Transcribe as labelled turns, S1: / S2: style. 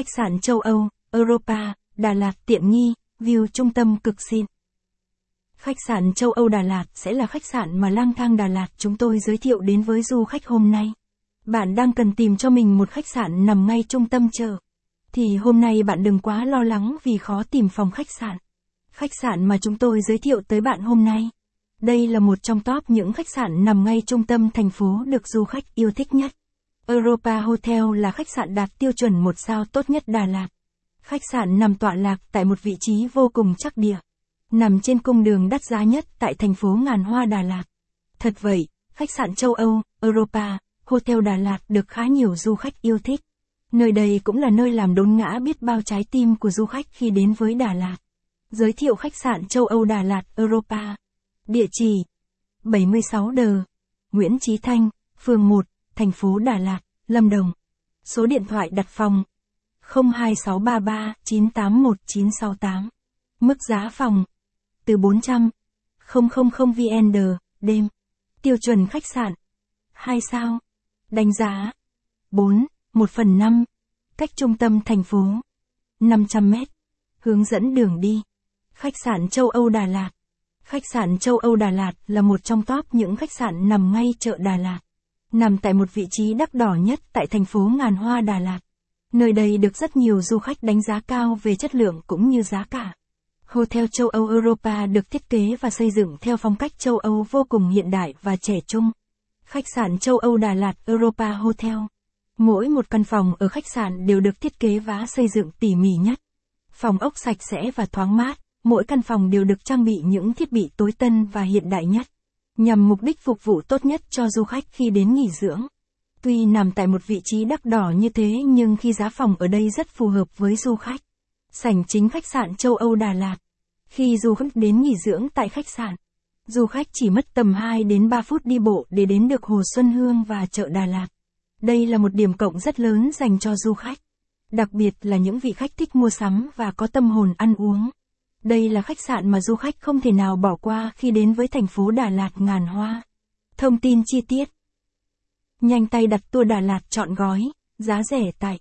S1: Khách sạn châu Âu, Europa, Đà Lạt tiện nghi, view trung tâm cực xịn. Khách sạn châu Âu Đà Lạt sẽ là khách sạn mà lang thang Đà Lạt chúng tôi giới thiệu đến với du khách hôm nay. Bạn đang cần tìm cho mình một khách sạn nằm ngay trung tâm chợ. Thì hôm nay bạn đừng quá lo lắng vì khó tìm phòng khách sạn. Khách sạn mà chúng tôi giới thiệu tới bạn hôm nay. Đây là một trong top những khách sạn nằm ngay trung tâm thành phố được du khách yêu thích nhất. Europa Hotel là khách sạn đạt tiêu chuẩn một sao tốt nhất Đà Lạt. Khách sạn nằm tọa lạc tại một vị trí vô cùng chắc địa. Nằm trên cung đường đắt giá nhất tại thành phố ngàn hoa Đà Lạt. Thật vậy, khách sạn châu Âu, Europa, Hotel Đà Lạt được khá nhiều du khách yêu thích. Nơi đây cũng là nơi làm đốn ngã biết bao trái tim của du khách khi đến với Đà Lạt. Giới thiệu khách sạn châu Âu Đà Lạt, Europa. Địa chỉ 76 đờ, Nguyễn Chí Thanh, phường 1, thành phố Đà Lạt, Lâm Đồng. Số điện thoại đặt phòng 02633 981968. Mức giá phòng từ 400 000 VND đêm. Tiêu chuẩn khách sạn 2 sao. Đánh giá 4, 1 phần 5. Cách trung tâm thành phố 500 mét. Hướng dẫn đường đi. Khách sạn châu Âu Đà Lạt. Khách sạn châu Âu Đà Lạt là một trong top những khách sạn nằm ngay chợ Đà Lạt. Nằm tại một vị trí đắt đỏ nhất tại thành phố Ngàn Hoa Đà Lạt. Nơi đây được rất nhiều du khách đánh giá cao về chất lượng cũng như giá cả. Hotel châu Âu Europa được thiết kế và xây dựng theo phong cách châu Âu vô cùng hiện đại và trẻ trung. Khách sạn châu Âu Đà Lạt Europa Hotel. Mỗi một căn phòng ở khách sạn đều được thiết kế và xây dựng tỉ mỉ nhất. Phòng ốc sạch sẽ và thoáng mát, mỗi căn phòng đều được trang bị những thiết bị tối tân và hiện đại nhất, nhằm mục đích phục vụ tốt nhất cho du khách khi đến nghỉ dưỡng. Tuy nằm tại một vị trí đắt đỏ như thế nhưng khi giá phòng ở đây rất phù hợp với du khách. Sảnh chính khách sạn châu Âu Đà Lạt. Khi du khách đến nghỉ dưỡng tại khách sạn, du khách chỉ mất tầm 2 đến 3 phút đi bộ để đến được Hồ Xuân Hương và chợ Đà Lạt. Đây là một điểm cộng rất lớn dành cho du khách. Đặc biệt là những vị khách thích mua sắm và có tâm hồn ăn uống. Đây là khách sạn mà du khách không thể nào bỏ qua khi đến với thành phố Đà Lạt ngàn hoa. Thông tin chi tiết Nhanh tay đặt tour Đà Lạt chọn gói, giá rẻ tại